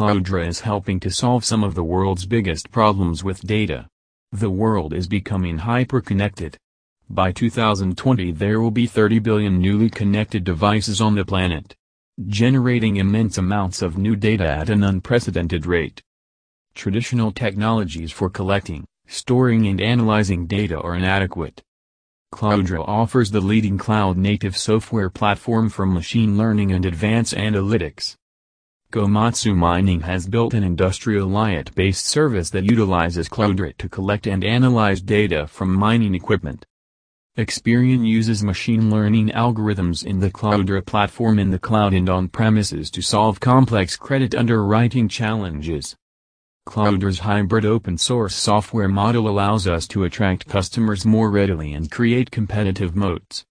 Cloudera is helping to solve some of the world's biggest problems with data. The world is becoming hyper-connected. By 2020 there will be 30 billion newly connected devices on the planet, generating immense amounts of new data at an unprecedented rate. Traditional technologies for collecting, storing and analyzing data are inadequate. Cloudera offers the leading cloud-native software platform for machine learning and advanced analytics. Komatsu Mining has built an industrial IoT-based service that utilizes Cloudera to collect and analyze data from mining equipment. Experian uses machine learning algorithms in the Cloudera platform in the cloud and on premises to solve complex credit underwriting challenges. Cloudera's hybrid open source software model allows us to attract customers more readily and create competitive moats.